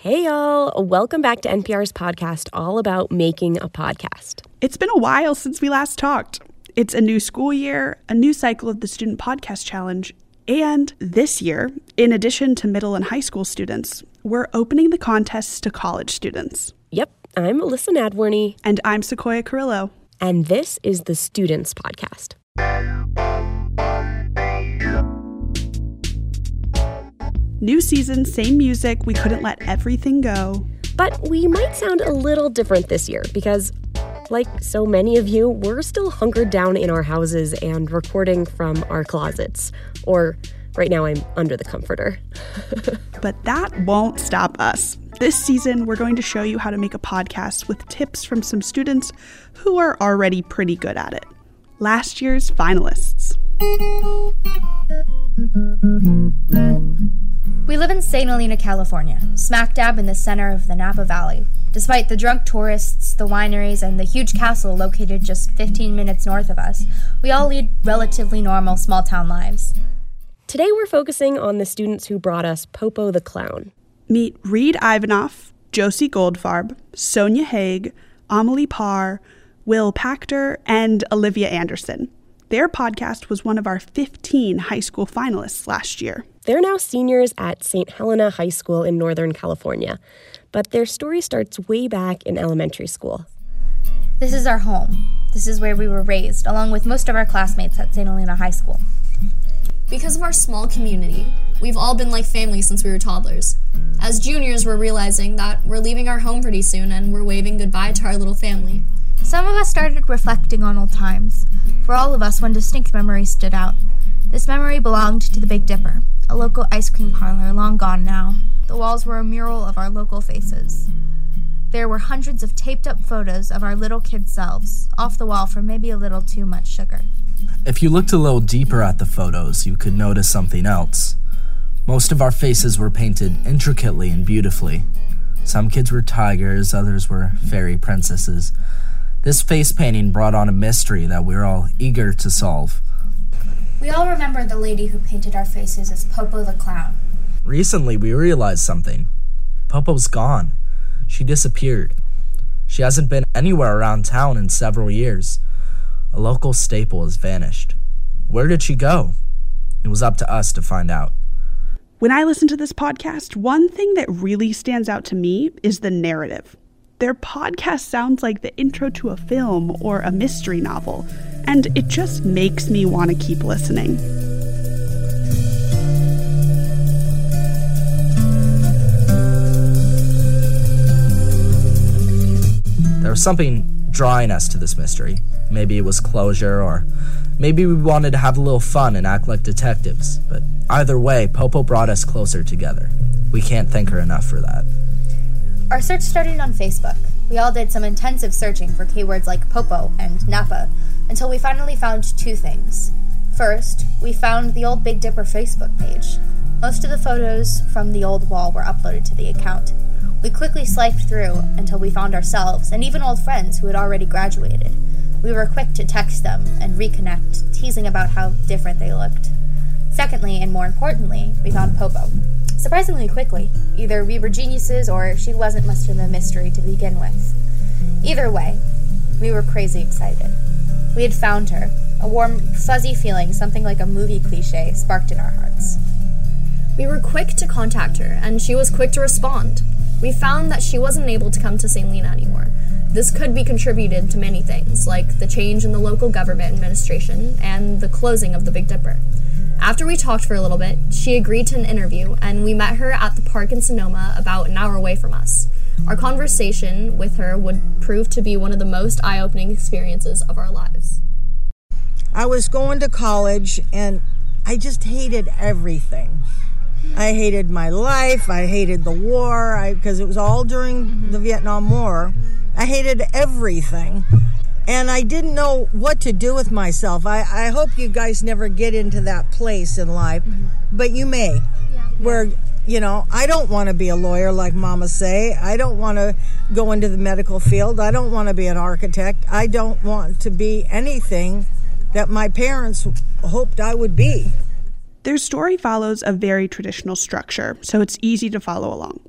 Hey, y'all. Welcome back to NPR's podcast, all about making a podcast. It's been a while since we last talked. It's a new school year, a new cycle of the Student Podcast Challenge, and this year, in addition to middle and high school students, we're opening the contests to college students. Yep, I'm Elissa Nadworny. And I'm Sequoia Carrillo. And this is the Students Podcast. New season, same music. We couldn't let everything go. But we might sound a little different this year because, like so many of you, we're still hunkered down in our houses and recording from our closets. Or right now, I'm under the comforter. but that won't stop us. This season, we're going to show you how to make a podcast with tips from some students who are already pretty good at it. Last year's finalists. We live in St. Helena, California, smack dab in the center of the Napa Valley. Despite the drunk tourists, the wineries, and the huge castle located just 15 minutes north of us, we all lead relatively normal small town lives. Today we're focusing on the students who brought us Popo the Clown. Meet Reed Ivanoff, Josie Goldfarb, Sonia Haig, Amelie Parr, Will Pachter, and Olivia Anderson. Their podcast was one of our 15 high school finalists last year. They're now seniors at St. Helena High School in Northern California, but their story starts way back in elementary school. This is our home. This is where we were raised, along with most of our classmates at St. Helena High School. Because of our small community, we've all been like family since we were toddlers. As juniors, we're realizing that we're leaving our home pretty soon and we're waving goodbye to our little family. Some of us started reflecting on old times. For all of us, one distinct memory stood out. This memory belonged to the Big Dipper, a local ice cream parlor long gone now. The walls were a mural of our local faces. There were hundreds of taped up photos of our little kid selves, off the wall for maybe a little too much sugar. If you looked a little deeper at the photos, you could notice something else. Most of our faces were painted intricately and beautifully. Some kids were tigers, others were fairy princesses. This face painting brought on a mystery that we were all eager to solve. We all remember the lady who painted our faces as Popo the Clown. Recently, we realized something. Popo's gone. She disappeared. She hasn't been anywhere around town in several years. A local staple has vanished. Where did she go? It was up to us to find out. When I listen to this podcast, one thing that really stands out to me is the narrative. Their podcast sounds like the intro to a film or a mystery novel, and it just makes me want to keep listening. There was something drawing us to this mystery. Maybe it was closure, or maybe we wanted to have a little fun and act like detectives. But either way, Popo brought us closer together. We can't thank her enough for that. Our search started on Facebook. We all did some intensive searching for keywords like Popo and Napa until we finally found two things. First, we found the old Big Dipper Facebook page. Most of the photos from the old wall were uploaded to the account. We quickly swiped through until we found ourselves and even old friends who had already graduated. We were quick to text them and reconnect, teasing about how different they looked. Secondly, and more importantly, we found Popo surprisingly quickly. Either we were geniuses or she wasn't much of a mystery to begin with. Either way, we were crazy excited. We had found her. A warm, fuzzy feeling, something like a movie cliche, sparked in our hearts. We were quick to contact her, and she was quick to respond. We found that she wasn't able to come to St. Lena anymore. This could be contributed to many things, like the change in the local government administration and the closing of the Big Dipper. After we talked for a little bit, she agreed to an interview, and we met her at the park in Sonoma about an hour away from us. Our conversation with her would prove to be one of the most eye opening experiences of our lives. I was going to college and I just hated everything. I hated my life. I hated the war because it was all during mm-hmm. the Vietnam War. I hated everything and I didn't know what to do with myself. I, I hope you guys never get into that place in life, mm-hmm. but you may, yeah. where you know I don't want to be a lawyer like Mama say. I don't want to go into the medical field. I don't want to be an architect. I don't want to be anything that my parents hoped I would be. Their story follows a very traditional structure, so it's easy to follow along.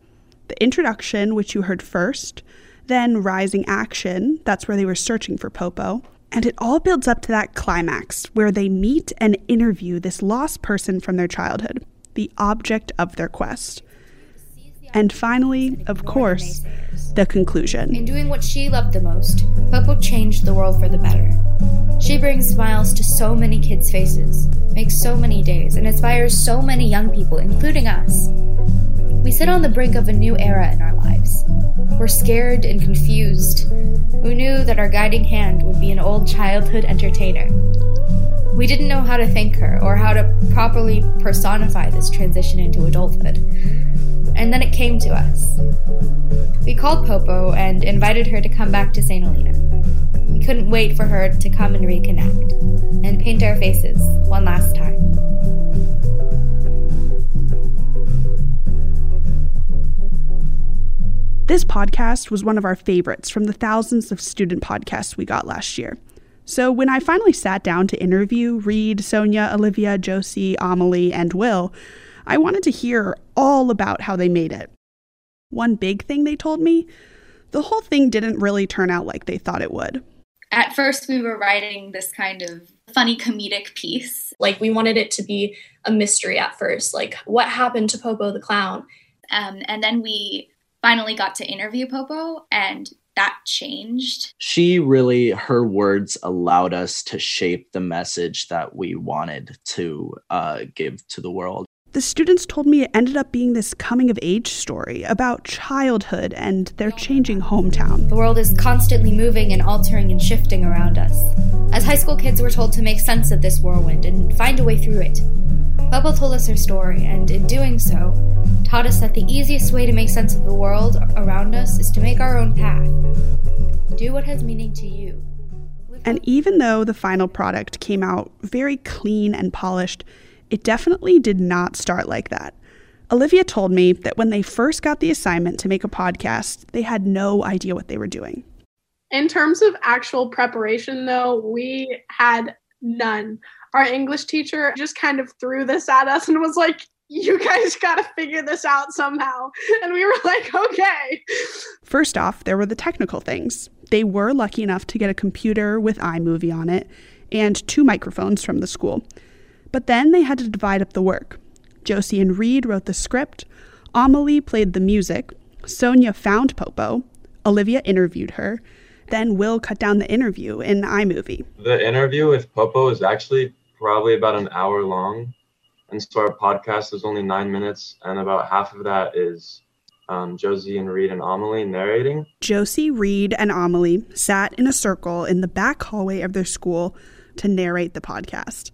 the introduction, which you heard first, then rising action, that's where they were searching for Popo, and it all builds up to that climax where they meet and interview this lost person from their childhood, the object of their quest. And finally, of course, the conclusion. In doing what she loved the most, Popo changed the world for the better. She brings smiles to so many kids' faces, makes so many days, and inspires so many young people, including us. We sit on the brink of a new era in our lives. We're scared and confused. We knew that our guiding hand would be an old childhood entertainer. We didn't know how to thank her or how to properly personify this transition into adulthood. And then it came to us. We called Popo and invited her to come back to St. Helena. We couldn't wait for her to come and reconnect and paint our faces one last time. This podcast was one of our favorites from the thousands of student podcasts we got last year. So when I finally sat down to interview Reed, Sonia, Olivia, Josie, Amelie, and Will, I wanted to hear all about how they made it. One big thing they told me the whole thing didn't really turn out like they thought it would. At first, we were writing this kind of funny comedic piece. Like, we wanted it to be a mystery at first. Like, what happened to Popo the clown? Um, and then we finally got to interview Popo, and that changed. She really, her words allowed us to shape the message that we wanted to uh, give to the world. The students told me it ended up being this coming of age story about childhood and their changing hometown. The world is constantly moving and altering and shifting around us. As high school kids, we're told to make sense of this whirlwind and find a way through it. Popo told us her story, and in doing so, taught us that the easiest way to make sense of the world around us is to make our own path. Do what has meaning to you. And even though the final product came out very clean and polished, it definitely did not start like that. Olivia told me that when they first got the assignment to make a podcast, they had no idea what they were doing. In terms of actual preparation, though, we had none. Our English teacher just kind of threw this at us and was like, you guys got to figure this out somehow. And we were like, okay. First off, there were the technical things. They were lucky enough to get a computer with iMovie on it and two microphones from the school. But then they had to divide up the work. Josie and Reed wrote the script, Amelie played the music, Sonia found Popo, Olivia interviewed her, then Will cut down the interview in iMovie. The interview with Popo is actually probably about an hour long. And so our podcast is only nine minutes, and about half of that is um, Josie and Reed and Amelie narrating. Josie, Reed, and Amelie sat in a circle in the back hallway of their school to narrate the podcast.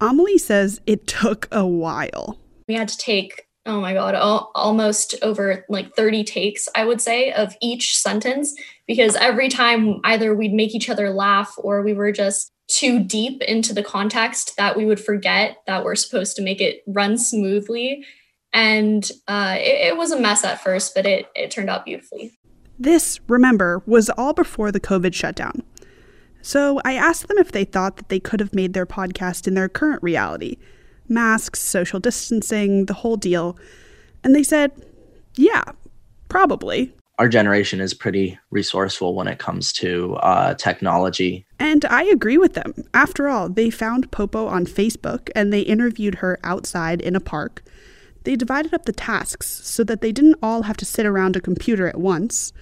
Amelie says it took a while. We had to take, oh my God, al- almost over like 30 takes, I would say, of each sentence because every time either we'd make each other laugh or we were just too deep into the context that we would forget that we're supposed to make it run smoothly. And uh, it, it was a mess at first, but it, it turned out beautifully. This, remember, was all before the COVID shutdown. So I asked them if they thought that they could have made their podcast in their current reality masks, social distancing, the whole deal. And they said, yeah, probably. Our generation is pretty resourceful when it comes to uh, technology. And I agree with them. After all, they found Popo on Facebook and they interviewed her outside in a park. They divided up the tasks so that they didn't all have to sit around a computer at once.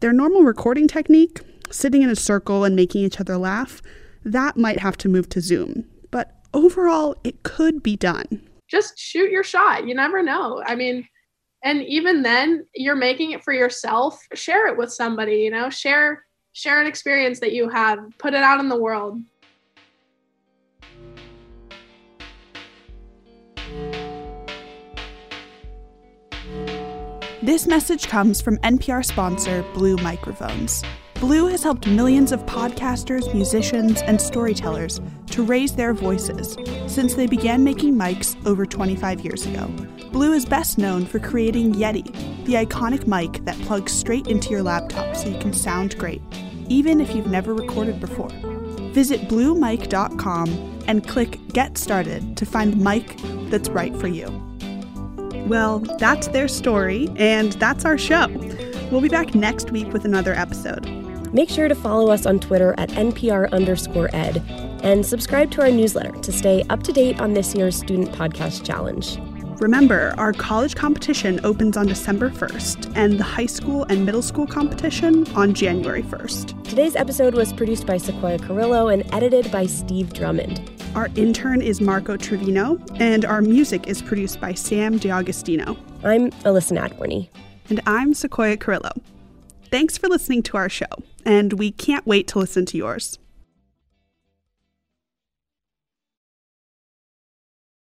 Their normal recording technique, sitting in a circle and making each other laugh, that might have to move to Zoom. But overall, it could be done. Just shoot your shot. You never know. I mean, and even then, you're making it for yourself. Share it with somebody, you know, share share an experience that you have, put it out in the world. This message comes from NPR sponsor Blue Microphones. Blue has helped millions of podcasters, musicians, and storytellers to raise their voices since they began making mics over 25 years ago. Blue is best known for creating Yeti, the iconic mic that plugs straight into your laptop so you can sound great, even if you've never recorded before. Visit bluemic.com and click Get Started to find the mic that's right for you. Well, that's their story, and that's our show. We'll be back next week with another episode. Make sure to follow us on Twitter at NPR underscore ed and subscribe to our newsletter to stay up to date on this year's Student Podcast Challenge. Remember, our college competition opens on December 1st, and the high school and middle school competition on January 1st. Today's episode was produced by Sequoia Carrillo and edited by Steve Drummond. Our intern is Marco Trevino, and our music is produced by Sam DiAgostino. I'm Elissa Nadworny. And I'm Sequoia Carrillo. Thanks for listening to our show, and we can't wait to listen to yours.